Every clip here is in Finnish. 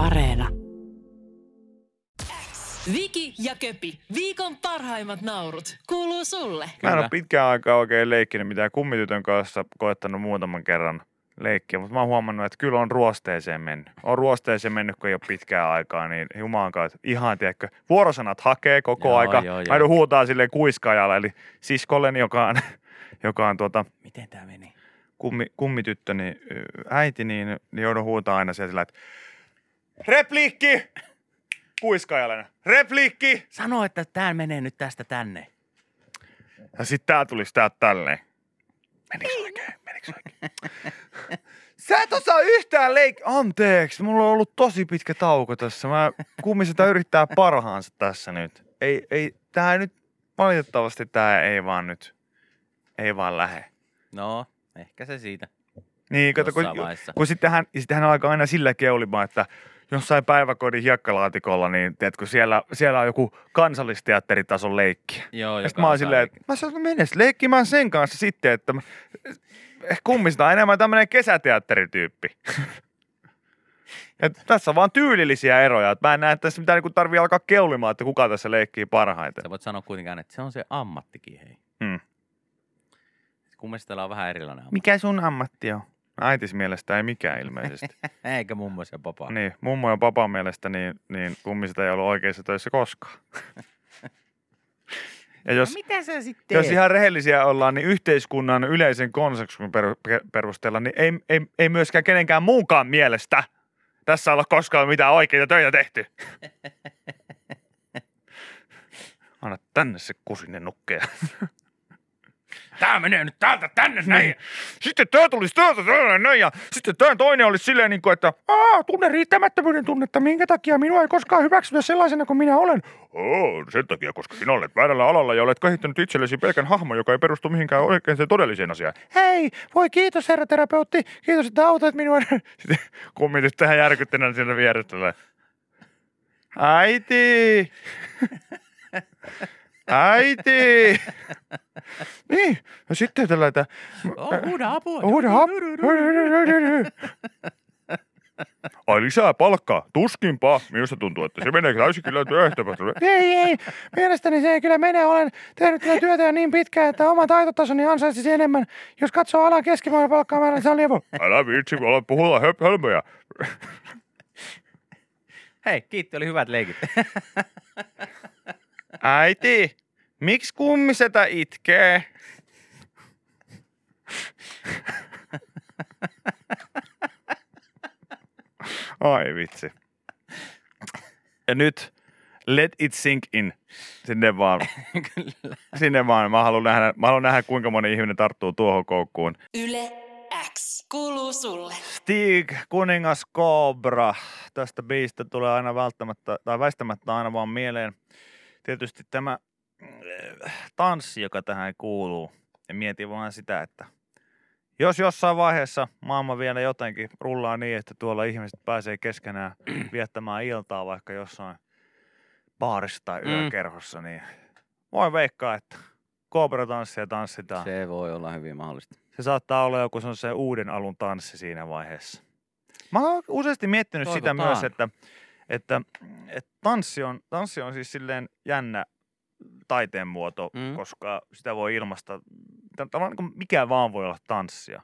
Areena. Viki ja Köpi, viikon parhaimmat naurut, kuuluu sulle. Mä en ole pitkään aikaa oikein leikkinyt mitään kummitytön kanssa, koettanut muutaman kerran leikkiä, mutta mä oon huomannut, että kyllä on ruosteeseen mennyt. On ruosteeseen mennyt, kun ei ole pitkään aikaa, niin jumalan kautta ihan, tiedätkö, vuorosanat hakee koko Joo, aika. joo, Mä joo. huutaa silleen kuiskaajalla, eli siskolleni, joka on, joka on tuota, Miten tää meni? kummi, kummityttöni ö, äiti, niin, niin joudun huutaa aina sieltä sillä, että repliikki! Kuiskaajalle. Repliikki! Sano, että tää menee nyt tästä tänne. Ja sitten tää tulisi täältä tälleen. Menikö oikein? Menikö oikein? Sä et osaa yhtään leik... Anteeksi, mulla on ollut tosi pitkä tauko tässä. Mä kummin sitä yrittää parhaansa tässä nyt. Ei, ei, tää nyt, valitettavasti tää ei vaan nyt, ei vaan lähe. No, ehkä se siitä. Niin, kato, kun, kun sittenhän, sittenhän alkaa aina sillä keulimaan, että jossain päiväkodin hiekkalaatikolla, niin tiedätkö, siellä, siellä on joku kansallisteatteritason leikki. Joo, Ja sitten mä oon silleen, että mä sanon, mene leikkimään sen kanssa sitten, että mä, ehkä kummista on enemmän tämmöinen kesäteatterityyppi. Et tässä on vaan tyylillisiä eroja. Et mä en näe, että tässä mitään niinku tarvii alkaa keulimaan, että kuka tässä leikkii parhaiten. Sä voit sanoa kuitenkaan, että se on se ammattikin, hei. Hmm. Kummistella on vähän erilainen ammatti. Mikä sun ammatti on? Äitis mielestä ei mikään ilmeisesti. Eikä mummos ja papa. niin, mummo ja papan mielestä niin, niin kummista ei ollut oikeissa töissä koskaan. Ja jos, No mitä sä sitten jos ihan rehellisiä ollaan, niin yhteiskunnan yleisen konsensuksen per, perusteella, niin ei, ei, ei myöskään kenenkään muunkaan mielestä tässä olla koskaan mitään oikeita töitä tehty. Anna tänne se kusinen nukkeja. Tää menee nyt täältä tänne näin. Sitten tää tulisi täältä tänne näin. Ja sitten tää toinen olisi silleen niin kuin, että Aa, tunne riittämättömyyden tunnetta. Minkä takia minua ei koskaan hyväksytä sellaisena kuin minä olen? Oo, sen takia, koska sinä olet väärällä alalla ja olet kehittänyt itsellesi pelkän hahmon, joka ei perustu mihinkään oikein todelliseen asiaan. Hei, voi kiitos herra terapeutti. Kiitos, että autat minua. Sitten kummitus tähän järkyttäneen siellä vieressä. Äiti! Äiti! niin, ja sitten tällä, että... Oh, huuda apua. Huuda apua. Ai lisää palkkaa? Tuskinpa. Minusta tuntuu, että se menee täysin kyllä työhtöpästä. Ei, ei. Mielestäni se ei kyllä mene. Olen tehnyt tätä työtä jo niin pitkään, että oma taitotasoni ansaitsisi enemmän. Jos katsoo alan keskimäärin palkkaa määrä, niin se on lievo. Älä viitsi, olla puhuta höp, hölmöjä. Hei, kiitti, oli hyvät leikit. Äiti, miksi kummisetä itkee? Ai vitsi. Ja nyt let it sink in. Sinne vaan. Kyllä. Sinne vaan. Mä haluan nähdä, mä haluan nähdä kuinka moni ihminen tarttuu tuohon koukkuun. Yle X kuuluu sulle. Stig, kuningas Cobra. Tästä biistä tulee aina välttämättä, tai väistämättä aina vaan mieleen. Tietysti tämä äh, tanssi, joka tähän kuuluu. Ja mietin vaan sitä, että jos jossain vaiheessa maailma vielä jotenkin rullaa niin, että tuolla ihmiset pääsee keskenään viettämään iltaa vaikka jossain baarissa tai Mm. yökerhossa, niin voi veikkaa, että Cobra-tanssia tanssitaan. Se voi olla hyvin mahdollista. Se saattaa olla joku se uuden alun tanssi siinä vaiheessa. Mä oon useasti miettinyt sitä Toivotaan. myös, että, että, että tanssi, on, tanssi on siis silleen jännä taiteen muoto, Mm. koska sitä voi ilmaista, ta- tavallaan niin mikä vaan voi olla tanssia.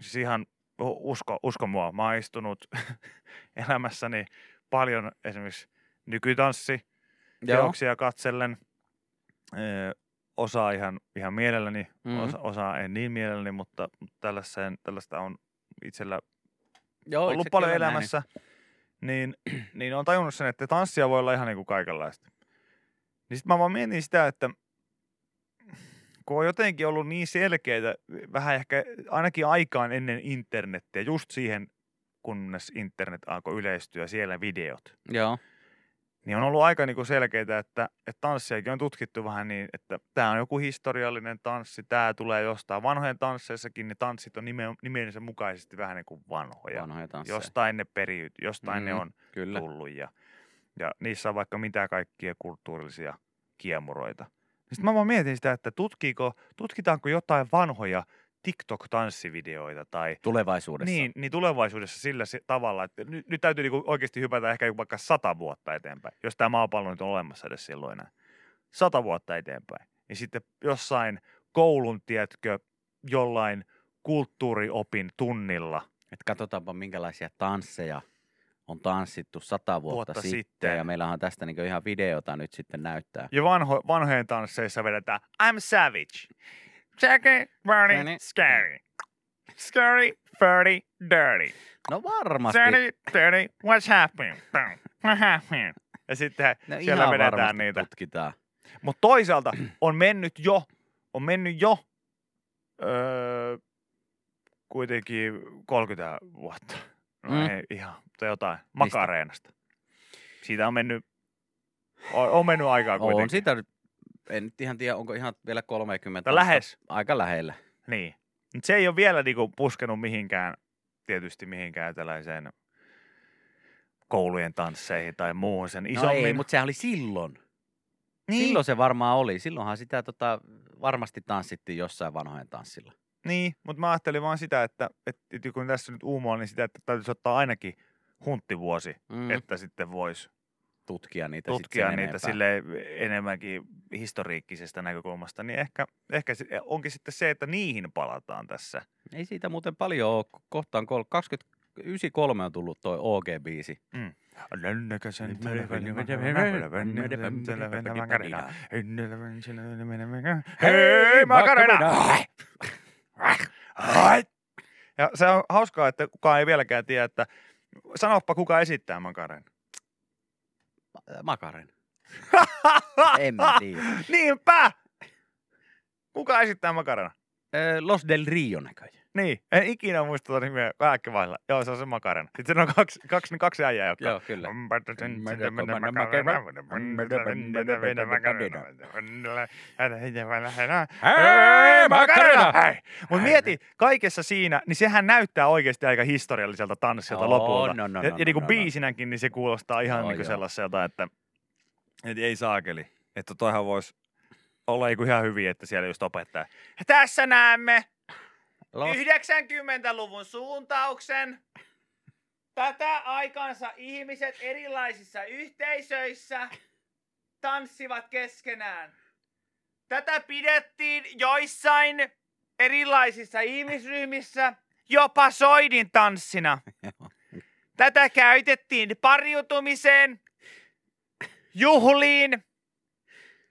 Siis ihan usko, usko mua, mä oon istunut elämässäni paljon esimerkiksi nykytanssi, teoksia katsellen. Ö, osa ihan, ihan mielelläni, Mhm. mm-hmm. osa, osa en niin mielelläni, mutta, tällaista on itsellä Joo, ollut paljon olen nähnyt. Niin, niin on tajunnut sen, että tanssia voi olla ihan niin kuin kaikenlaista. Niin sitten mä vaan mietin sitä, että kun on jotenkin ollut niin selkeitä, vähän ehkä ainakin aikaan ennen internettiä, just siihen kunnes internet alkoi yleistyä, siellä videot Joo. Niin on ollut aika niinku selkeää, että, että tanssiakin on tutkittu vähän niin, että tämä on joku historiallinen tanssi, tämä tulee jostain. Vanhojen tansseissakin ne tanssit on nime, nimensä mukaisesti vähän niin kuin vanhoja. Vanhoja tansseja. Jostain ne periyt, jostain ne Mm, on Kyllä. tullut ja, ja niissä on vaikka mitä kaikkia kulttuurillisia kiemuroita. Sitten mä vaan mietin sitä, että tutkiiko, tutkitaanko jotain vanhoja TikTok-tanssivideoita tai Tulevaisuudessa. niin, niin tulevaisuudessa sillä se, tavalla, että nyt, nyt täytyy niinku oikeasti hypätä ehkä vaikka sata vuotta eteenpäin, jos tämä maapallo nyt on olemassa edes silloin enää. Sata vuotta eteenpäin. Niin sitten jossain koulun, tiedätkö, jollain kulttuuriopin tunnilla – Et katsotaanpa minkälaisia tansseja on tanssittu sata vuotta, Vuotta sitten. sitten. Ja meillä on tästä niin ihan videota nyt sitten näyttää. Ja vanho, vanhojen tansseissa vedetään I'm savage. Jackie, Bernie, Bernie. scary. Scary, furry, dirty. No varmasti. Dirty, dirty, what's happening? What happening? Ja sitten No siellä vedetään niitä. tutkitaan. Mutta toisaalta on mennyt jo, on mennyt jo öö, kuitenkin 30 vuotta. No Mm. ei ihan, mutta jotain. Makareenasta. Siitä on mennyt, on, on mennyt aikaa kuitenkin. On sitä nyt, en nyt ihan tiedä, onko ihan vielä 30. Mutta lähes. Aika lähellä. Niin. Mut se ei ole vielä niinku puskenut mihinkään, tietysti mihinkään tällaiseen koulujen tansseihin tai muuhun sen No isommin. ei, mutta sehän oli silloin. niin, Silloin se varmaan oli. Silloinhan sitä tota, varmasti tanssittiin jossain vanhojen tanssilla. niin mutta mä ajattelin vaan sitä, että, että, että kun tässä nyt uumoa, niin sitä, että täytyisi ottaa ainakin hunttivuosi, mm. että sitten voisi tutkia niitä tutkia niitä sille enemmänkin historiikisesta näkökulmasta, niin ehkä, ehkä onkin sitten se, että niihin palataan tässä. Ei siitä muuten paljon ole. Kohtaan kol- 29 on tullut toi OG-biisi. Hei Makarena! Ja se on hauskaa, että kukaan ei vieläkään tiedä, että sanoppa kuka esittää Makarena. Makaren. en mä tiedä. Niinpä! Kuka esittää Makarena? Ö, Los del Rio näköjään. Niin, en ikinä muista tuota nimeä vähäkkivailla. Joo, se on se Makarena. Sitten siinä on kaksi, kaksi, kaksi äijää, jotka... Joo, kyllä. Hei Makarena! Hei! Mutta mieti, kaikessa siinä, niin sehän näyttää oikeasti aika historialliselta tanssilta Oo, lopulta. no, no, ja no, ja niinku no, no. biisinäkin, niin se kuulostaa ihan Joo, niinku joo. sellaiselta, että, että ei saakeli. Että toihan voisi olla niinku ihan hyvin, että siellä just opettaa. Tässä näemme Los... 90-luvun suuntauksen. Tätä aikansa ihmiset erilaisissa yhteisöissä tanssivat keskenään. Tätä pidettiin joissain erilaisissa ihmisryhmissä jopa soidin tanssina. Tätä käytettiin pariutumiseen, juhliin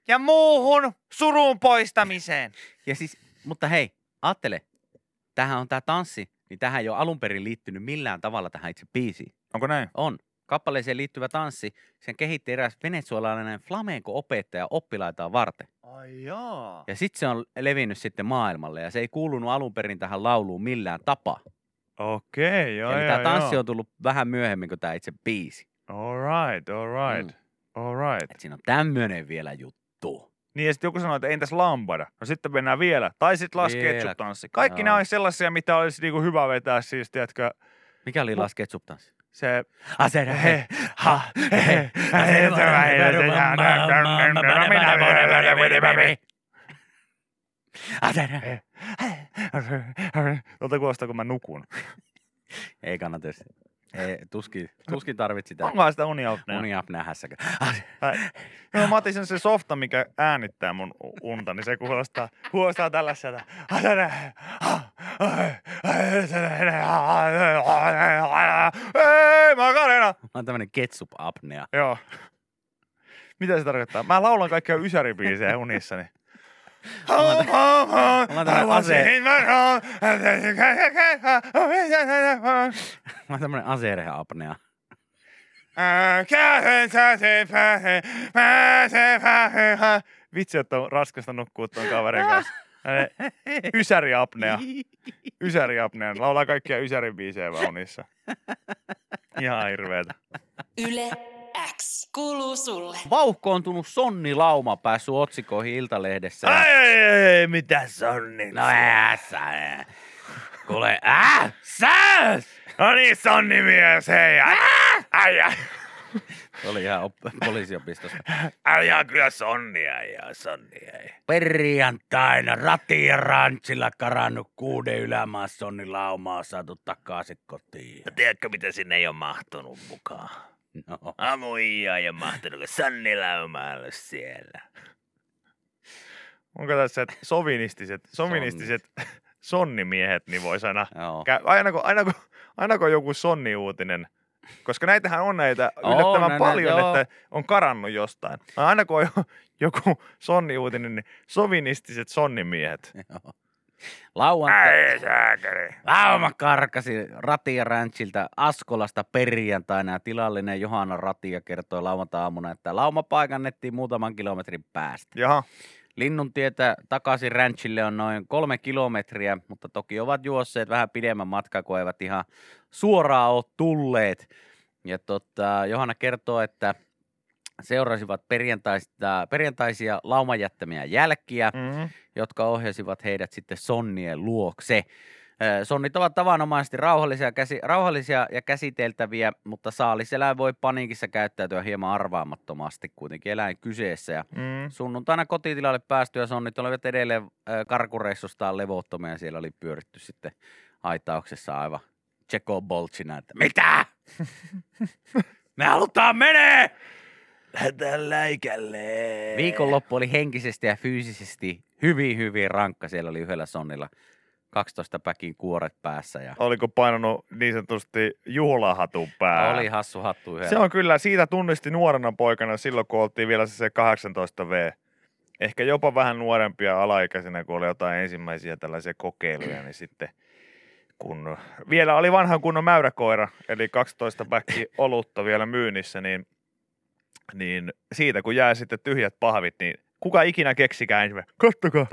ja muuhun surun poistamiseen. Ja siis, mutta hei, ajattele. Tähän on tää tanssi, niin tähän ei ole alun perin liittynyt millään tavalla tähän itse biisiin. Onko näin? On. Kappaleeseen liittyvä tanssi, sen kehitti eräs venezuelalainen flamenco-opettaja oppilaitaan varten. Ai jaa. Ja sitten se on levinnyt sitten maailmalle ja se ei kuulunut alun perin tähän lauluun millään tapaa. Okei, joo, Eli joo, tämä tanssi joo. on tullut vähän myöhemmin kuin tämä itse biisi. All right, all right, Mm. all right. Et siinä on tämmöinen vielä juttu. Niin ja sitten joku sanoo, että entäs lambada? No sitten mennään vielä. Tai sitten Las Vielä. Ketchup-tanssi. Kaikki Joo. nämä olisi sellaisia, mitä olisi niinku hyvä vetää siis, tiedätkö, Mikä oli Las Ketchup tanssi? se... Asera, He, ha, he, Tuolta kuulostaa, kun mä nukun. Ei kannata. jos- Ei, tuskin, tuskin tarvit sitä Onkohan sitä uniapnea? uniapnea hässäkään. No, mä otin sen se softa, mikä äänittää mun unta, niin se kuulostaa, kuulostaa tällaiselta. Ei, Makarena! Mä oon tämmönen ketsup-apnea. Joo. Mitä se tarkoittaa? Mä laulan kaikkia ysäribiisejä unissani. Tämmönen ase- Mä oon tämmönen asereha-apnea. Vitsi, että on raskasta nukkua tuon kaverin kanssa. Ysäriapnea. Ysäriapnea. Laulaa kaikkia ysärin biisejä vaan unissa. Ihan hirveetä. Yle X kuuluu sulle. Vauhkoontunut Sonni Lauma päässyt otsikoihin Iltalehdessä. Ai, ai, ai, ai, mitä sonni? No ässä. Kuule, äh, säs! No niin, sonni mies, hei. Ai, ai. Se oli ihan op- poliisiopistosta. Äijää kyllä sonnia ja sonnia. ei. Perjantaina Rati ja Rantsilla karannut kuuden ylämaastonnin laumaa saatu takaisin kotiin. Ja tiedätkö, mitä sinne ei ole mahtunut mukaan? No. Amuija ei ole mahtunut, kun Sannilauma on ollut siellä. Onko tässä että sovinistiset, sovinistiset sonnimiehet, niin voisi aina, Joo. kä- aina, kun, aina, kun, aina kun joku sonni-uutinen, koska näitähän on näitä On, yllättävän ne- paljon, joo. että on karannut jostain. Aina kun on jo- joku sonni-uutinen, niin sovinistiset sonnimiehet. Joo. Lauantai. Lauma karkasi Ratia Ranchilta Askolasta perjantaina ja tilallinen Johanna Ratia kertoi lauantai-aamuna, että lauma paikannettiin muutaman kilometrin päästä. Jaha, Linnun tietä takaisin ranchille on noin kolme kilometriä, mutta toki ovat juosseet vähän pidemmän matkaa, kun eivät ihan suoraan ole tulleet. Ja tota, Johanna kertoo, että seurasivat perjantaista, perjantaisia lauman jättämiä jälkiä, mm-hmm. jotka ohjasivat heidät sitten sonnien luokse. Sonnit ovat tavanomaisesti rauhallisia, käsi, rauhallisia ja käsiteltäviä, mutta saaliseläin voi paniikissa käyttäytyä hieman arvaamattomasti kuitenkin eläin kyseessä. Ja Mm. Sunnuntaina kotitilalle päästy ja sonnit olivat edelleen karkureissustaan levottomia ja siellä oli pyöritty sitten aitauksessa aivan Tseko Boltsina, että mitä? Me halutaan menee! Lähdetään läikälle. Viikonloppu oli henkisesti ja fyysisesti hyvin, hyvin rankka. Siellä oli yhdellä sonnilla 12 päkin kuoret päässä ja Oliko painanut niin sanotusti juhlahatun päähän? oli hassu hattu yhdellä. Se on kyllä, siitä tunnisti nuorena poikana silloin, kun oltiin vielä se 18V. Ehkä jopa vähän nuorempia alaikäisenä, kun oli jotain ensimmäisiä tällaisia kokeiluja, niin sitten kun vielä oli vanhan kunnon mäyräkoira, eli 12 päkki olutta vielä myynnissä, niin, niin siitä kun jää sitten tyhjät pahvit, niin kuka ikinä keksikään ensimmäinen, kattokaa,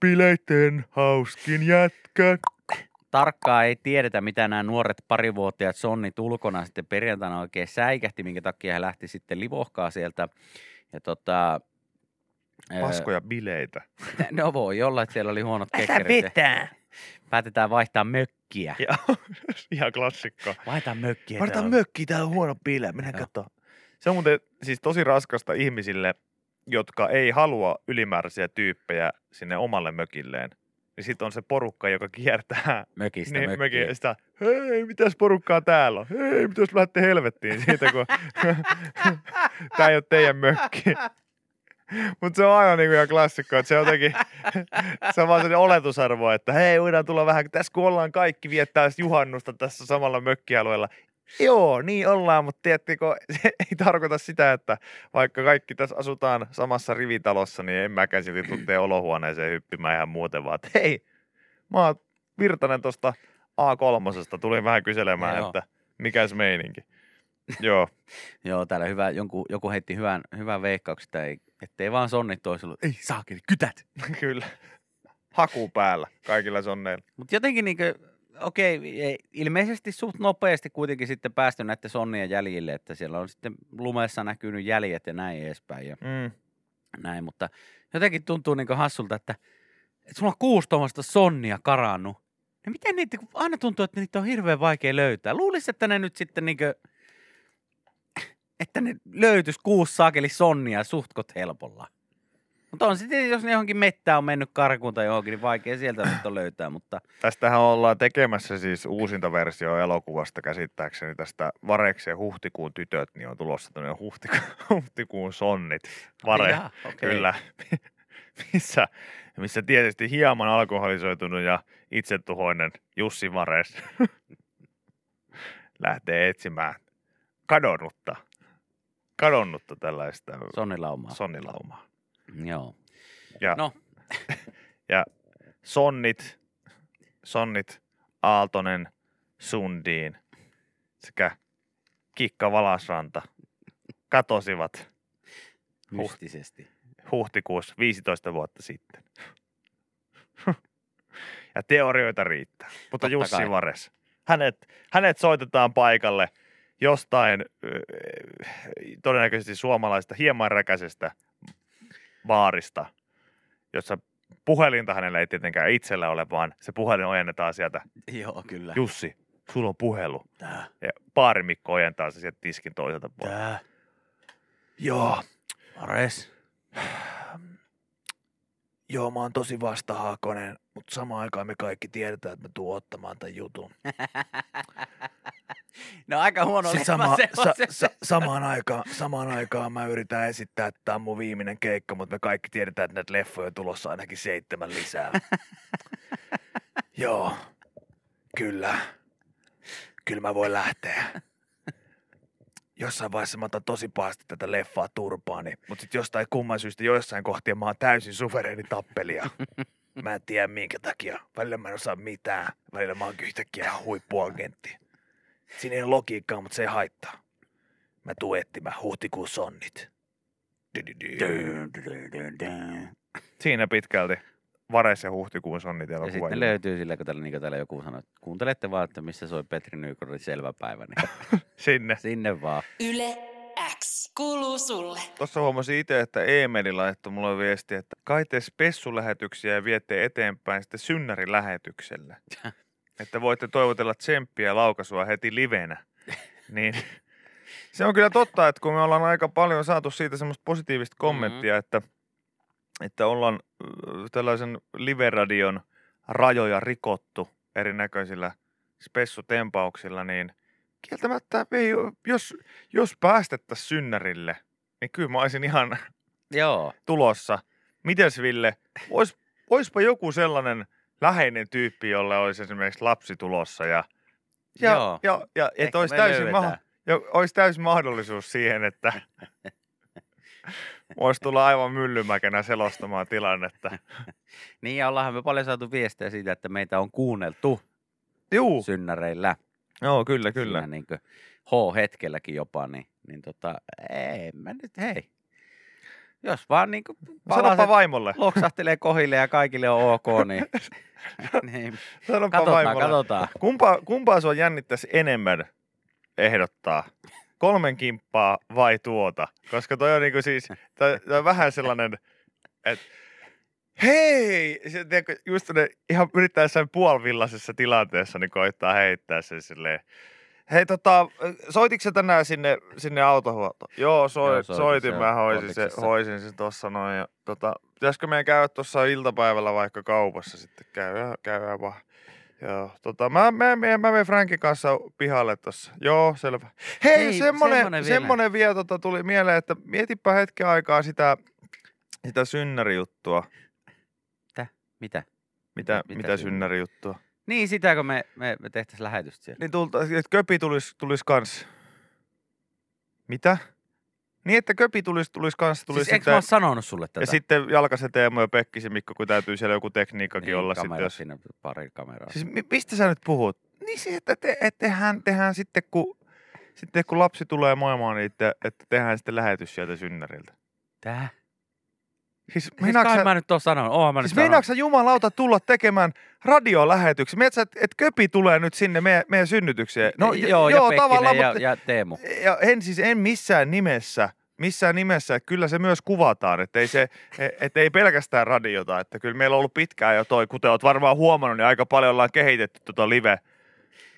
bileitten hauskin jätkä. Tarkkaan ei tiedetä, mitä nämä nuoret parivuotiaat sonnit ulkona sitten perjantaina oikein säikähti, minkä takia he lähti sitten livohkaa sieltä. Ja tota, Paskoja bileitä. No voi olla, että siellä oli huonot kekkerit. pitää. Päätetään vaihtaa mökkiä. Ja, ihan klassikko. Vaihtaa mökkiä. Vaihdetaan mökkiä, täällä on huono bile, mennään Joo. katsomaan. Se on muuten siis tosi raskasta ihmisille, jotka ei halua ylimääräisiä tyyppejä sinne omalle mökilleen. Niin sitten on se porukka, joka kiertää Mökistä niin, mökkiä. Sitä, hei, mitäs porukkaa täällä on? Hei, mitäs lähdette helvettiin siitä, kun tämä ei ole teidän mökki. Mutta se on aina niinku ihan klassikko, että se on jotenkin, se on vaan sellainen oletusarvo, että hei, voidaan tulla vähän, tässä kun ollaan kaikki viettää juhannusta tässä samalla mökkialueella. Joo, niin ollaan, mutta tiedättekö, se ei tarkoita sitä, että vaikka kaikki tässä asutaan samassa rivitalossa, niin en mäkään silti teidän olohuoneeseen hyppimään ihan muuten, vaan että hei, mä oon Virtanen tuosta A3, tulin vähän kyselemään, Joo. että mikäs meininki. Joo, Joo, täällä hyvä, jonkun, joku heitti hyvän, hyvän veikkauksen, että ei, ettei vaan sonnit toisella. Ei saakeli, kytät. kyllä. Haku päällä kaikilla sonneilla. Mutta jotenkin niinkö, okei, ei- ilmeisesti suht nopeasti kuitenkin sitten päästy näiden sonnien jäljille, että siellä on sitten lumessa näkynyt jäljet ja näin edespäin ja Mm. näin, mutta jotenkin tuntuu niin hassulta, että, että sulla on kuusi sonnia karannut. Ja miten niitä, aina tuntuu, että niitä on hirveän vaikea löytää. Luulisin, että ne nyt sitten niinkö, että ne löytyisi kuusi saakeli sonnia suhtkot helpolla. Mutta on sitten, jos ne johonkin mettään on mennyt karkuun tai johonkin, niin vaikea sieltä nyt on löytää, mutta Tästähän ollaan tekemässä siis uusinta versio elokuvasta käsittääkseni tästä Varekseen huhtikuun tytöt, niin on tulossa tämmöinen huhtikuun, huhtikuun sonnit. Vare, Jaa, okei. kyllä. missä, missä tietysti hieman alkoholisoitunut ja itsetuhoinen Jussi Vares lähtee etsimään kadonnutta, kadonnutta tällaista sonnilaumaa. sonnilaumaa. Joo. Ja No, Sonnit, Sonnit, Aaltonen, Sundiin sekä Kikka Valasranta katosivat mystisesti. huhtikuussa 15 vuotta sitten. Ja teorioita riittää. Mutta Totta Jussi kai. Vares, hänet, hänet soitetaan paikalle jostain todennäköisesti suomalaista hieman räkäisestä baarista, jossa puhelinta hänellä ei tietenkään itsellä ole, vaan se puhelin ojennetaan sieltä. Joo, kyllä. Jussi, sulla on puhelu. Tää, Ja baarimikko ojentaa se sieltä tiskin toiselta puolelta. tää, Joo, Ares. joo, mä oon tosi vastahaakonen, mutta samaan aikaan me kaikki tiedetään, että mä tuun ottamaan tämän jutun. No aika huono leffa sama, se sa, sa, samaan, aikaan, samaan aikaan mä yritän esittää, että tämä on mun viimeinen keikka, mutta me kaikki tiedetään, että näitä leffoja on tulossa ainakin seitsemän lisää. Joo, kyllä. Kyllä mä voin lähteä. Jossain vaiheessa mä otan tosi pahasti tätä leffaa turpaani, mutta sitten jostain kumman syystä joissain kohtia mä oon täysin suvereeni tappelija. Mä en tiedä minkä takia. Välillä mä en osaa mitään. Välillä mä oon yhtäkkiä huippuagentti. Siinä ei ole logiikkaa, mutta se ei haittaa. Mä tuun etsimään huhtikuun sonnit. Siinä pitkälti Vares ja huhtikuun sonnit Ja sitten löytyy sillä, kun täällä, niin kuin täällä joku sanoi, että kuuntelette vaan, että missä soi Petri Nykoronin selvä päivä, niin Sinne. sinne vaan. Yle X kuuluu sulle. Tuossa huomasin itse, että Eemeli laittoi mulle viesti, että kai te spessulähetyksiä ja viette eteenpäin sitten synnärilähetyksellä. että voitte toivotella tsemppiä ja laukaisua heti livenä. niin se on kyllä totta, että kun me ollaan aika paljon saatu siitä semmoista positiivista kommenttia, että, että ollaan ö, tällaisen live-radion rajoja rikottu erinäköisillä spessutempauksilla, niin kieltämättä ei, jos, jos päästettäisiin synnärille, niin kyllä mä olisin ihan Joo. tulossa. Mites Ville, vois, voispa joku sellainen läheinen tyyppi, jolle olisi esimerkiksi lapsi tulossa ja, ja, Joo. ja, ja että olisi täysin, maho- ja olisi täysin mahdollisuus siihen, että voisi tulla aivan myllymäkenä selostamaan tilannetta. Niin ja ollaanhan me paljon saatu viestejä siitä, että meitä on kuunneltu Juu, synnäreillä. joo, kyllä, kyllä. Siinä niin H-hetkelläkin jopa, niin, niin tota, ei mä nyt, hei. Jos vaan niin kuin Sanoppa vaimolle. loksahtelee kohille ja kaikille on ok, niin, niin Sanoppa katsotaan, vaimolle. katsotaan. Kumpa, kumpaa sua jännittäisi enemmän ehdottaa? Kolmen kimppaa vai tuota? Koska toi on niinku siis, toi, toi on vähän sellainen, että hei! Se, tiedätkö, just ne, ihan yrittää jossain puolivillaisessa tilanteessa niin koittaa heittää sen silleen. Hei tota, soititko tänään sinne, sinne autohuoltoon? Joo, soit, Joo, soitin, soitin, se mä hoisin, se, hoisin sen tossa noin. Ja, tota, pitäisikö meidän käydä tuossa iltapäivällä vaikka kaupassa sitten? Käydään, käydään vaan. Joo, tota, mä, mä, mä, mä menen Frankin kanssa pihalle tossa. Joo, selvä. Hei, Hei, semmonen, semmonen vielä. semmonen vielä tota, tuli mieleen, että mietipä hetken aikaa sitä, sitä synnärijuttua. Mitä? Mitä, Mitä mitä, mitä synnäri- synnärijuttua? Niin, sitä kun me, me, me tehtäisiin lähetystä siellä. Niin tulta, että köpi tulisi tulis kans. Mitä? Niin, että köpi tulisi tulis kans. Tulisi Siis eikö mä ole sanonut sulle tätä? ja sitten Jalkasen Teemu ja Pekkisen Mikko, kun täytyy siellä joku tekniikkakin niin, olla sitten. kamerat Jos... Sinne pari kameraa. Siis mi- mistä sä nyt puhut? Niin se, että te, et tehdään, tehdään sitten, kun, sitten kun lapsi tulee maailmaan, niin että, että tehdään sitten lähetys sieltä synnäriltä. Tää? Siis Siis meinaatko kai sä, mä nyt oon sanonut. Oon mä siis nyt sanonut. jumalauta tulla tekemään radiolähetyksen? Mietitkö sä, että et köpi tulee nyt sinne meidän, meidän synnytykseen? No, joo, ja Pekkinen ja, ja Teemu. ja en siis en missään nimessä, missään nimessä, että kyllä se myös kuvataan, että ei, se, että ei pelkästään radiota, että kyllä meillä on ollut pitkään jo toi, kuten olet varmaan huomannut, niin aika paljon ollaan kehitetty tuota live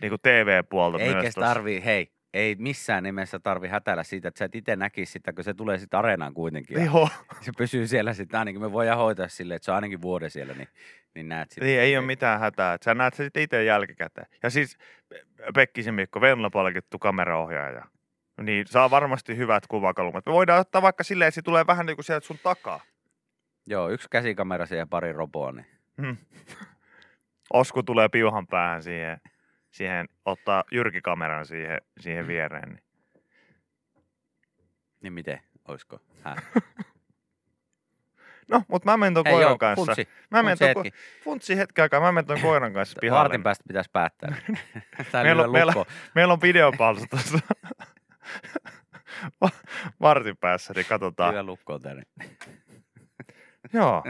niin kuin TV-puolta Eikä myös tarvii, hei, ei missään nimessä tarvi hätäillä siitä, että sä et itse näkisi sitä, kun se tulee sitten areenaan kuitenkin. Joo, se pysyy siellä sitten ainakin, me voidaan hoitaa silleen, että se on ainakin vuoden siellä, niin, niin näet sitten. niin ei ole mitään hätää, että sä näet se sitten itse jälkikäteen. Ja siis Pekkisen Mikko, Venla palkittu kameraohjaaja, niin saa varmasti hyvät kuvakalmat. Me voidaan ottaa vaikka silleen, että se tulee vähän niin kuin sieltä sun takaa. Joo, yksi käsikamera siihen ja pari roboa, niin Hmm. Osku tulee piuhan päähän siihen, siihen ottaa jyrkikameran siihen, siihen Mm. viereen. Niin. Niin miten, oisko? Häh? No, mutta mä menen ton Hei koiran joo, kanssa. funtsi, mä menen funtsi hetki. ko- funtsi hetken aikaa, mä menen ton koiran kanssa pihalle. Vartin päästä pitäisi päättää. Tää Meillä on- meillä-. Meillä on videopalsta tuossa vartin päässä, niin katsotaan. Lyö lukkoon tänne. Joo.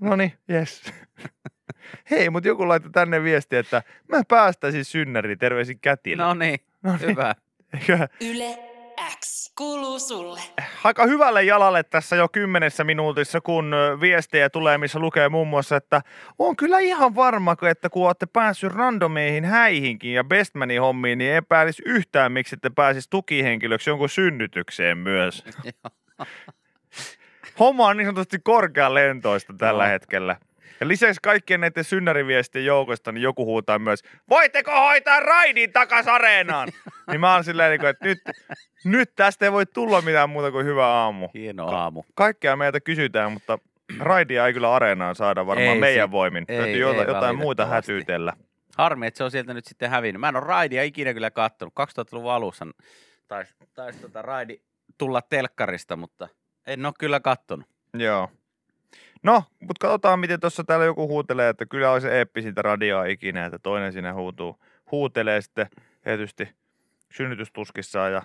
No niin, yes. Hei, mutta joku laittoi tänne viesti, että mä päästäisin synnäriin, terveisin kätilö. No niin, No niin. hyvä. Eiköhän- Yle X kuuluu sulle. aika hyvälle jalalle tässä jo kymmenessä minuutissa, kun viestejä tulee, missä lukee muun muassa, että on kyllä ihan varma, että kun olette päässyt randomeihin häihinkin ja bestmanin hommiin, niin epäilisi yhtään, miksi ette pääsisi tukihenkilöksi jonkun synnytykseen myös. Homma on niin sanotusti korkean lentoista tällä Joo. hetkellä. Ja lisäksi kaikkien näiden synnäriviestien joukosta niin joku huutaa myös, voitteko hoitaa raidin takas areenaan? niin mä oon silleen, niin kuin, että nyt, nyt tästä ei voi tulla mitään muuta kuin hyvä aamu. Hieno aamu. Kaikkea meiltä kysytään, mutta raidia ei kyllä areenaan saada varmaan Ei meidän si- voimin. ei- Täytyy ei jotain, jotain muuta hätyytellä. Harmi, että se on sieltä nyt sitten hävinnyt. Mä en ole raidia ikinä kyllä kattonut. 2000-luvun alussa taisi tais tota raidi tulla telkkarista, mutta en ole kyllä kattonut. Joo. No, mutta katsotaan, miten tuossa täällä joku huutelee, että kyllä olisi eeppisintä radioa ikinä, että toinen siinä huutuu, huutelee sitten tietysti synnytystuskissaan ja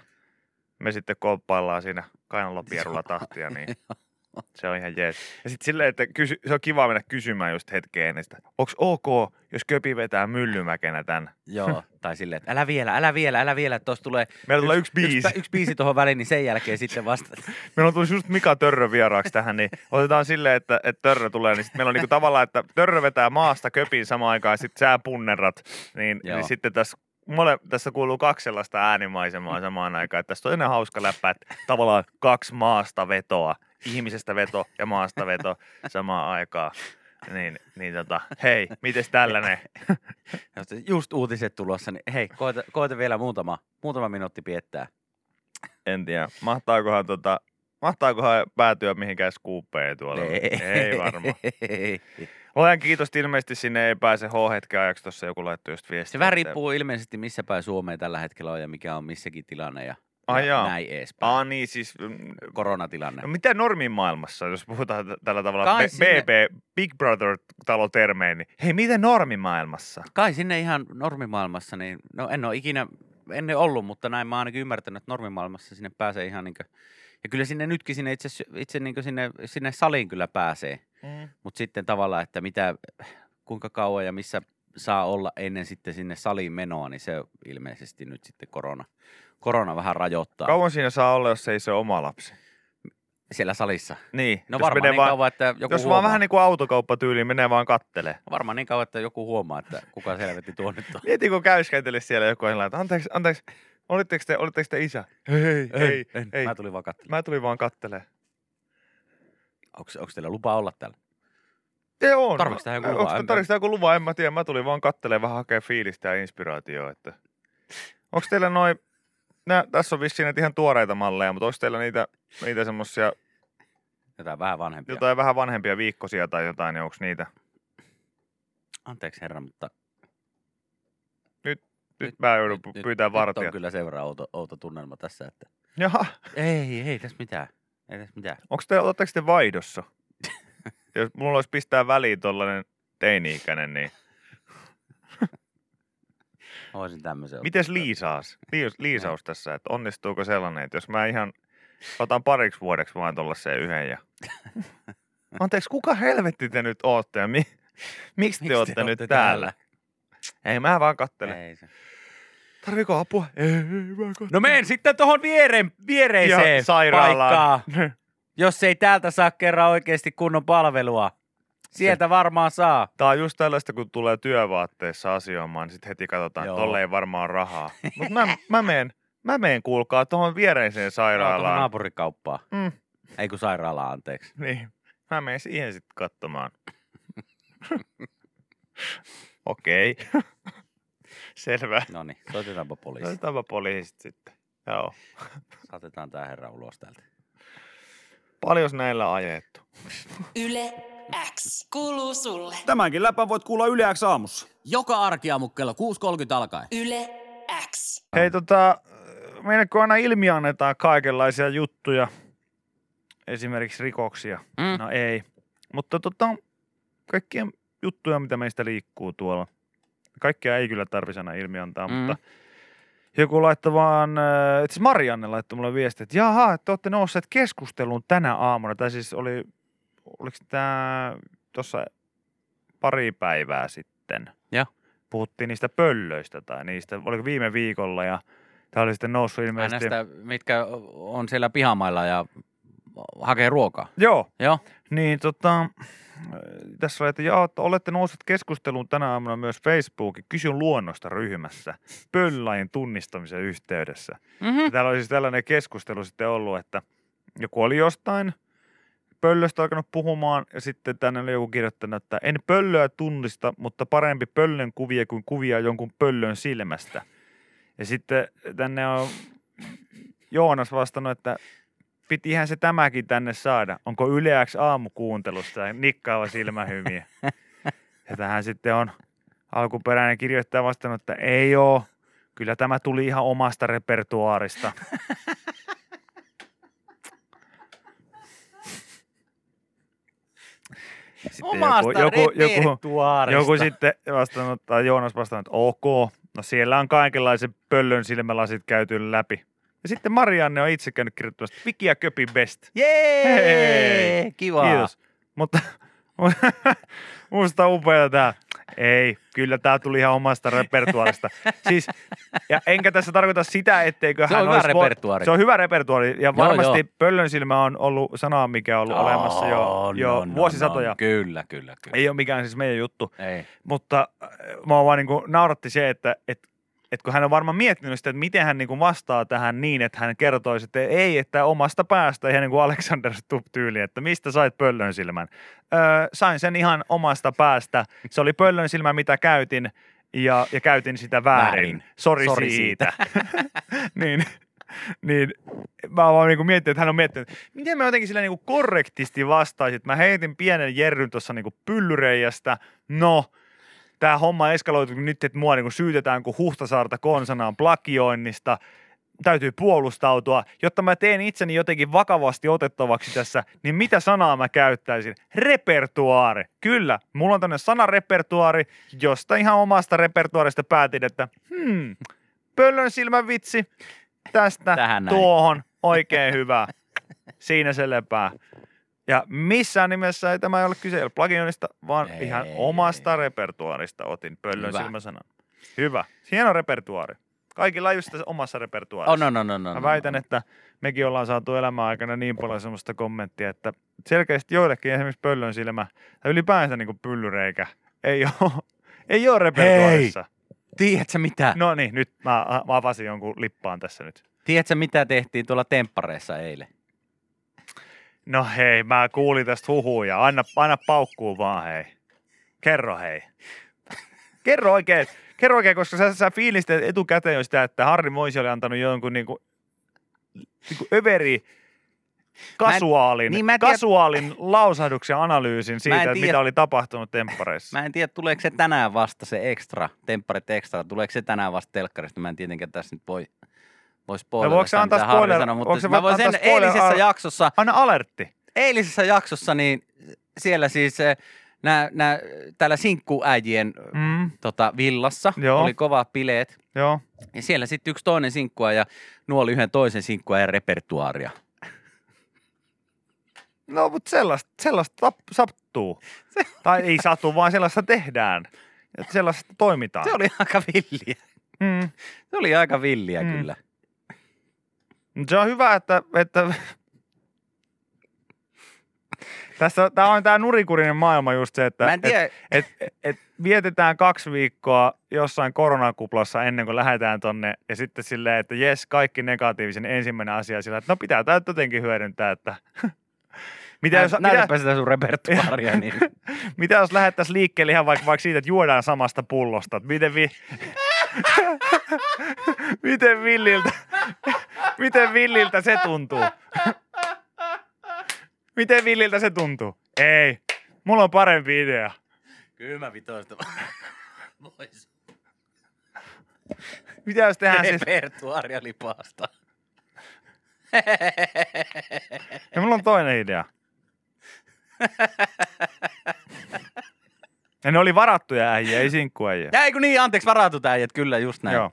me sitten kolppaillaan siinä kainalopierulla tahtia, niin se on ihan jees. Ja sitten silleen, että kysy, se on kiva mennä kysymään just hetkeen ennen sitä, onko ok, jos köpi vetää myllymäkenä tän? Joo, tai silleen, että älä vielä, älä vielä, älä vielä, että tuossa tulee Meillä tulee yksi biisi. Yksi, yksi biisi tuohon väliin, niin sen jälkeen sitten vasta. Meillä on tullut just Mika Törrö vieraaksi tähän, niin otetaan silleen, että, että Törrö tulee, niin sitten meillä on niinku tavallaan, että Törrö vetää maasta köpin samaan aikaan ja sitten sä punnerrat, niin, Joo. niin sitten tässä Mole, tässä kuuluu kaksi sellaista äänimaisemaa samaan aikaan. Että tästä on hauska läppä, että tavallaan kaksi maasta vetoa, ihmisestä veto ja maasta veto samaan aikaan. Niin, niin tota, hei, mites tällainen? Just uutiset tulossa, niin hei, koeta, koeta vielä muutama, muutama minuutti piettää. En tiedä, mahtaakohan, tota, mahtaakohan päätyä mihinkään skuuppeen tuolla? ei varmaan. Ei. Luojan kiitos, ilmeisesti sinne ei pääse H-hetken ajaksi, tuossa joku laittoi just viestiä. Se vähän riippuu ilmeisesti missä päin Suomeen tällä hetkellä on ja mikä on missäkin tilanne ja, Ai ja jaa. näin edespäin. Aa niin, siis mm, Koronatilanne. no, mitä normin maailmassa, jos puhutaan t- tällä tavalla Kai B- sinne- BB, Big Brother-talotermein, niin hei, miten normimaailmassa? Kai sinne ihan normimaailmassa, niin no en ole ikinä ennen ollut, mutta näin mä oon ainakin ymmärtänyt, että normimaailmassa sinne pääsee ihan niin ja kyllä sinne nytkin sinne itse, itse niin sinne, sinne saliin kyllä pääsee. Mm. Mutta sitten tavallaan, että mitä, kuinka kauan ja missä saa olla ennen sitten sinne saliin menoa, niin se ilmeisesti nyt sitten korona, korona vähän rajoittaa Kauan siinä saa olla, jos ei se ole oma lapsi? siellä salissa. Niin, No jos varmaan niin vaan, kauan, että joku jos huomaa. vaan vähän niin kuin autokauppatyyliin menee vaan kattelee. Varmaan niin kauan, että joku huomaa, että kuka selvetti tuon nyt on. Mieti, kun käyskentelisi siellä joku sellainen, että anteeksi, anteeksi, olitteko te, olitteko te isä? Ei, ei, ei, en. ei. Mä tulin vaan katselemaan. Mä tulin vaan kattelee. Onko, onko teillä lupa olla täällä? Te on. Tarviiko tähän joku lupa? Tarviiko tähän joku luva? En mä tiedä. Mä tulin vaan kattelemaan vähän hakea fiilistä ja inspiraatioa. Että... Onko teillä noin, nää, tässä on vissiin ihan tuoreita malleja, mutta onko teillä niitä, niitä semmosia Jotain vähän vanhempia. jotain vähän vanhempia viikkosia tai jotain, niin onko niitä? Anteeksi herra, mutta Nyt, Nyt- mä joudun nyt- pyytää nyt vartijat. on kyllä verran outo, outo tunnelma tässä, että Jaha, ei, ei tässä mitään. Ei tässä mitään. onko te, otatteko te vaihdossa? Jos mulla olisi pistää väliin tollanen teini-ikäinen, niin Voisin tämmöisen mites liisaus? Liis, liisaus tässä, että onnistuuko sellainen, että jos mä ihan otan pariksi vuodeksi vaan tollasen yhden ja... Anteeksi, kuka helvetti te nyt ootte ja mi... miksi te ootte nyt täällä? Ei, mä vaan kattelen. Ei se. Tarviiko apua? Ei, mä kattelen. No menen sitten tuohon viereen, viereiseen Ja sairaalaan. paikkaan, jos ei täältä saa kerran oikeasti kunnon palvelua. Sieltä varmaan saa. Tää on just tällaista, kun tulee työvaatteissa asioimaan, niin sit heti katsotaan, että Joo. tolle ei varmaan rahaa. Mutta mä, mä meen, mä meen kuulkaa tuohon viereiseen Tuohon sairaalaan. naapurikauppaan. Mm, Ei kun sairaalaan, anteeksi. niin, mä menen siihen sitten katsomaan. Okei. Selvä. No niin, soitetaanpa poliisi. Otetaanpa poliisit sitten. Joo. Saatetaan tää herra ulos täältä. Paljon näillä ajettu. Yle X kuuluu sulle. Tämänkin läpän voit kuulla Yle X aamussa. Joka arkiaamu kello 6.30 alkaen. Yle X. Hei tota, meille kun aina ilmi annetaan kaikenlaisia juttuja, esimerkiksi rikoksia. Mm. No ei. Mutta tota, kaikkia juttuja, mitä meistä liikkuu tuolla. Kaikkea ei kyllä tarvitsisi aina ilmi antaa, Mm. mutta joku laittoi vaan, äh, itse asiassa Marianne laittoi mulle viesti, että jaha, että olette nousseet keskusteluun tänä aamuna. Tai siis oli, oliko tämä tuossa pari päivää sitten? Joo. Puhuttiin niistä pöllöistä tai niistä, oliko viime viikolla ja Tämä oli sitten noussut ilmeisesti. sitä, mitkä on siellä pihamailla ja hakee ruokaa. Joo, Joo. niin tota, tässä oli, että jaa, että olette nousseet keskusteluun tänä aamuna myös Facebookin Kysyn luonnosta ryhmässä pöllajin tunnistamisen yhteydessä. Mm-hmm. Ja täällä oli siis tällainen keskustelu sitten ollut, että joku oli jostain pöllöstä alkanut puhumaan ja sitten tänne oli joku kirjoittanut, että en pöllöä tunnista, mutta parempi pöllön kuvia kuin kuvia jonkun pöllön silmästä. Ja sitten tänne on Joonas vastannut, että pitihän se tämäkin tänne saada. Onko yleäksi aamukuuntelussa ja nikkaava silmähymiä. Ja tähän sitten on alkuperäinen kirjoittaja vastannut, että ei oo. Kyllä tämä tuli ihan omasta repertuaarista. Omasta joku, joku, repertuaarista. joku sitten vastannut, tai Joonas vastannut, että ok, no siellä on kaikenlaiset pöllön silmälasit käyty läpi. Ja sitten Marianne on itse käynyt kirjoittamassa, että Viki ja Köpi best. Jee! Hei! Kiva. Kiitos. Mutta musta on upea tää. Ei, kyllä tää tuli ihan omasta repertuaarista. Siis, ja enkä tässä tarkoita sitä, etteikö Se on hän hyvä olisi vo- repertuaari. Se on hyvä repertuaari. Ja varmasti joo. pöllön silmä on ollut sana, mikä on ollut olemassa jo, On, jo on, on, vuosisatoja. on. Kyllä, kyllä, kyllä. Ei ole mikään siis meidän juttu. Ei. Mutta äh, mua vaan niin nauratti se, että, että, että kun hän on varmaan miettinyt sitä, että miten hän niin kuin vastaa tähän niin, että hän kertoisi, että ei, että omasta päästä, ihan niin kuin Alexander Stubb-tyyli, että mistä sait pöllön silmän. Öö, sain sen ihan omasta päästä. Se oli pöllön silmä, mitä käytin, ja, ja käytin sitä väärin. Väärin. Sori, Sori siitä. niin, niin mä vaan niin miettinyt, että hän on miettinyt, että miten mä jotenkin sillä niin korrektisti vastaisin. Että Mä heitin pienen jerryn tuossa niin pyllyreijästä. No, tämä homma eskaloitu nyt, että mua niin syytetään kuin Huhtasaarta konsanaan plagioinnista. Täytyy puolustautua. Jotta mä teen itseni jotenkin vakavasti otettavaksi tässä, niin mitä sanaa mä käyttäisin? Repertuaari. Kyllä, mulla on tänne sanarepertuaari, josta ihan omasta repertuaarista päätin, että hmm, pöllön silmän vitsi, tästä Tähän näin. tuohon, oikein hyvä. Siinä se lepää. Ja missään nimessä ei tämä ei ole kyse ei ole plagioinnista, vaan Ei. ihan omasta repertuaarista otin pöllön Hyvä. silmäsanan. Hyvä. Hieno repertuaari. Kaikilla on just omassa repertuaarissa. On, on, on, on, on. Mä väitän, että mekin ollaan saatu elämän aikana niin paljon semmoista kommenttia, että selkeästi joillekin esimerkiksi pöllön silmä tai ylipäänsä niin kuin pyllyreikä ei ole, ei ole repertuaarissa. Tiedätkö mitä? No. No niin, nyt mä, mä avasin jonkun lippaan tässä nyt. Tiedätkö mitä tehtiin tuolla temppareissa eilen? No hei, mä kuulin tästä huhuja. Anna, anna paukkuu vaan hei. Kerro hei. Kerro oikein, kerro oikein, koska sä, sä fiilistit etukäteen jo sitä, että Harri Moisi oli antanut jonkun niinku, niinku överi kasuaalin, niin mä en tiedä- kasuaalin lausahduksen analyysin siitä, että tiedä- mitä oli tapahtunut temppareissa. Mä en tiedä, tuleeko se tänään vasta se extra, tempparit extra, tuleeko se tänään vasta telkkarista. Mä en tietenkään tässä nyt voi, voi spoilata. voiko se sitä, antaa spoiler- sanoi, mutta voiko se mä voin sen spoiler- eilisessä ar- jaksossa, Anna alertti. eilisessä jaksossa, niin siellä siis nää, nää, täällä sinkkuäijien Mm, tota, villassa Joo. oli kovat bileet. joo. Ja siellä sitten yksi toinen sinkkua ja nuoli yhden toisen sinkkua ja repertuaaria. No, mutta sellaista, sellaista tap, sattuu. Tai ei satu, vaan sellaista tehdään. Sellaista toimitaan. Se oli aika villiä. Mm. Se oli aika villiä Mm. kyllä. Se on hyvä, että, että tässä tämä on tämä nurikurinen maailma just se, että et, et, et, et vietetään kaksi viikkoa jossain koronakuplassa ennen kuin lähdetään tonne ja sitten silleen, että jes, kaikki negatiivisen ensimmäinen asia sillä, että no pitää tämä jotenkin hyödyntää, että mitä jos, Nä, mitä, näytäpä sitä sun repertuaaria. niin. mitä jos lähdettäisiin liikkeelle ihan vaikka, vaikka siitä, että juodaan samasta pullosta, että miten, vi... miten villiltä, miten villiltä se tuntuu? Miten villiltä se tuntuu? Ei, mulla on parempi idea. Kyllä mä vitoista. Vois. Mitä jos tehdään siis, Repertuaaria lipasta. ja mulla on toinen idea. Ja ne oli varattuja äijä, ei sinkkuäjiä. Ja eikö niin, anteeksi, varatut äijät, kyllä, just näin. Joo.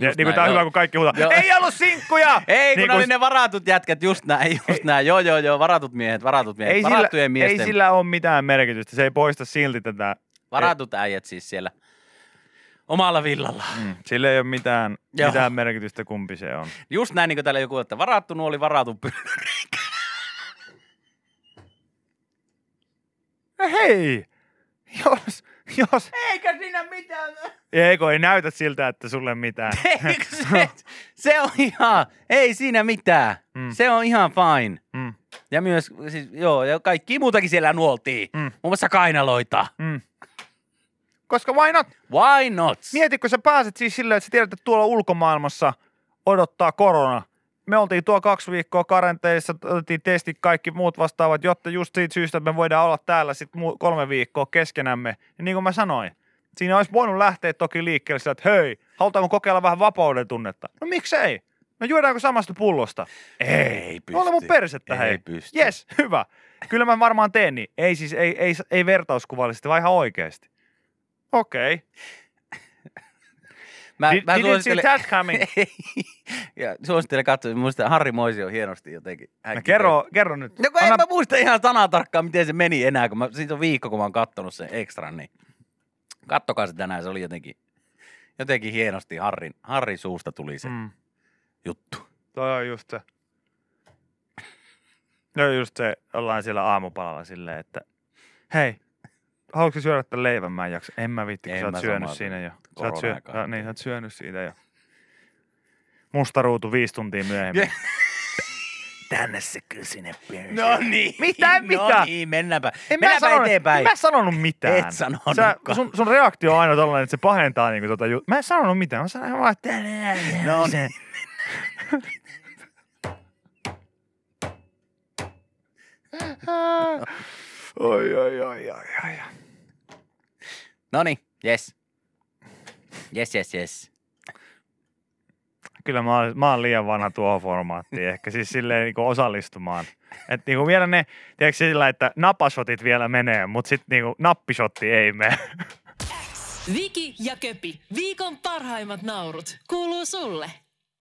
Ja Just niin kuin näin, tää on joo. hyvä, kun kaikki huutaa, Joo. ei ollut sinkkuja! Ei, kun Niin ne oli ne varatut jätkät, just näin, just näin. Joo, joo, joo, varatut miehet, varatut miehet. ei, sillä, Varattujen ei miesten, sillä ole mitään merkitystä, se ei poista silti tätä. varatut äijät siis siellä omalla villalla. Mm. Sillä ei ole mitään, Joo. mitään merkitystä, kumpi se on. Just näin, niin kuin täällä joku, että varattu nuoli, varatu pylly. No hei! Jos, jos... Eikä siinä mitään. Eikö, ei näytä siltä, että sulle mitään. Eikö se, se on ihan, ei siinä mitään. Mm. Se on ihan fine. Mm, Ja myös, siis, joo, ja kaikki muutakin siellä nuoltiin. Mm. Muun muassa kainaloita. mm. Koska why not? Why not? Mieti, kun sä pääset siis silleen, että sä tiedät, että tuolla ulkomaailmassa odottaa korona. Me oltiin tuo kaksi viikkoa karanteissa, otettiin testit kaikki muut vastaavat, jotta just siitä syystä, me voidaan olla täällä sitten kolme viikkoa keskenämme. Ja niin kuin mä sanoin, siinä olisi voinut lähteä toki liikkeelle sillä, että hei, halutaanko kokeilla vähän vapauden tunnetta? No miksei? No juodaanko samasta pullosta? Ei pysty. No ole mun persettä, Ei hei. pysty. Yes, hyvä. Kyllä mä varmaan teen niin. Ei siis, ei, ei, ei vertauskuvallisesti, vaan ihan oikeasti. Okei. Okay. Mä, Did, mä didn't see suosittelen- that coming. Ja suosittelen katsoa. Muista Harri Moisi on hienosti jotenkin. No, häkki- kerro, kerro nyt. No kun en mä muista ihan sanaa tarkkaan, miten se meni enää, kun mä, siitä on viikko, kun mä oon kattonut sen ekstra, niin kattokaa se tänään, se oli jotenkin, jotenkin hienosti Harrin, Harrin suusta tuli se. Mm, juttu. toi on just se. No just se, ollaan siellä aamupalalla silleen, että hei, haluatko syödä tämän leivän? Mä en jaksa. En mä vitti, kun En sä oot syönyt samaa siinä jo. Sä oot, syö, ja, niin, sä oot syönyt siitä jo. Musta ruutu viisi tuntia myöhemmin. Tänne se kysine No niin. Mitä, No mitä? niin, mennäänpä. En mä, mennäänpä sanonut, eteenpäin. en mä sanonut mitään. Et sanonutkaan. Sä, sun, sun, reaktio on aina tollainen, että se pahentaa niinku tota jut- Mä en sanonut mitään. Mä sanoin vaan, että... No se- oi, oi, oi, oi, oi. No niin, yes. Yes, yes, yes. Kyllä mä oon, mä oon liian vanha tuohon formaattiin. Ehkä siis silleen niinku osallistumaan. Että niinku vielä ne, tiedätkö sillä, että napashotit vielä menee, mutta sitten niinku nappishotti ei mene. Viki ja Köpi, viikon parhaimmat naurut, kuuluu sulle.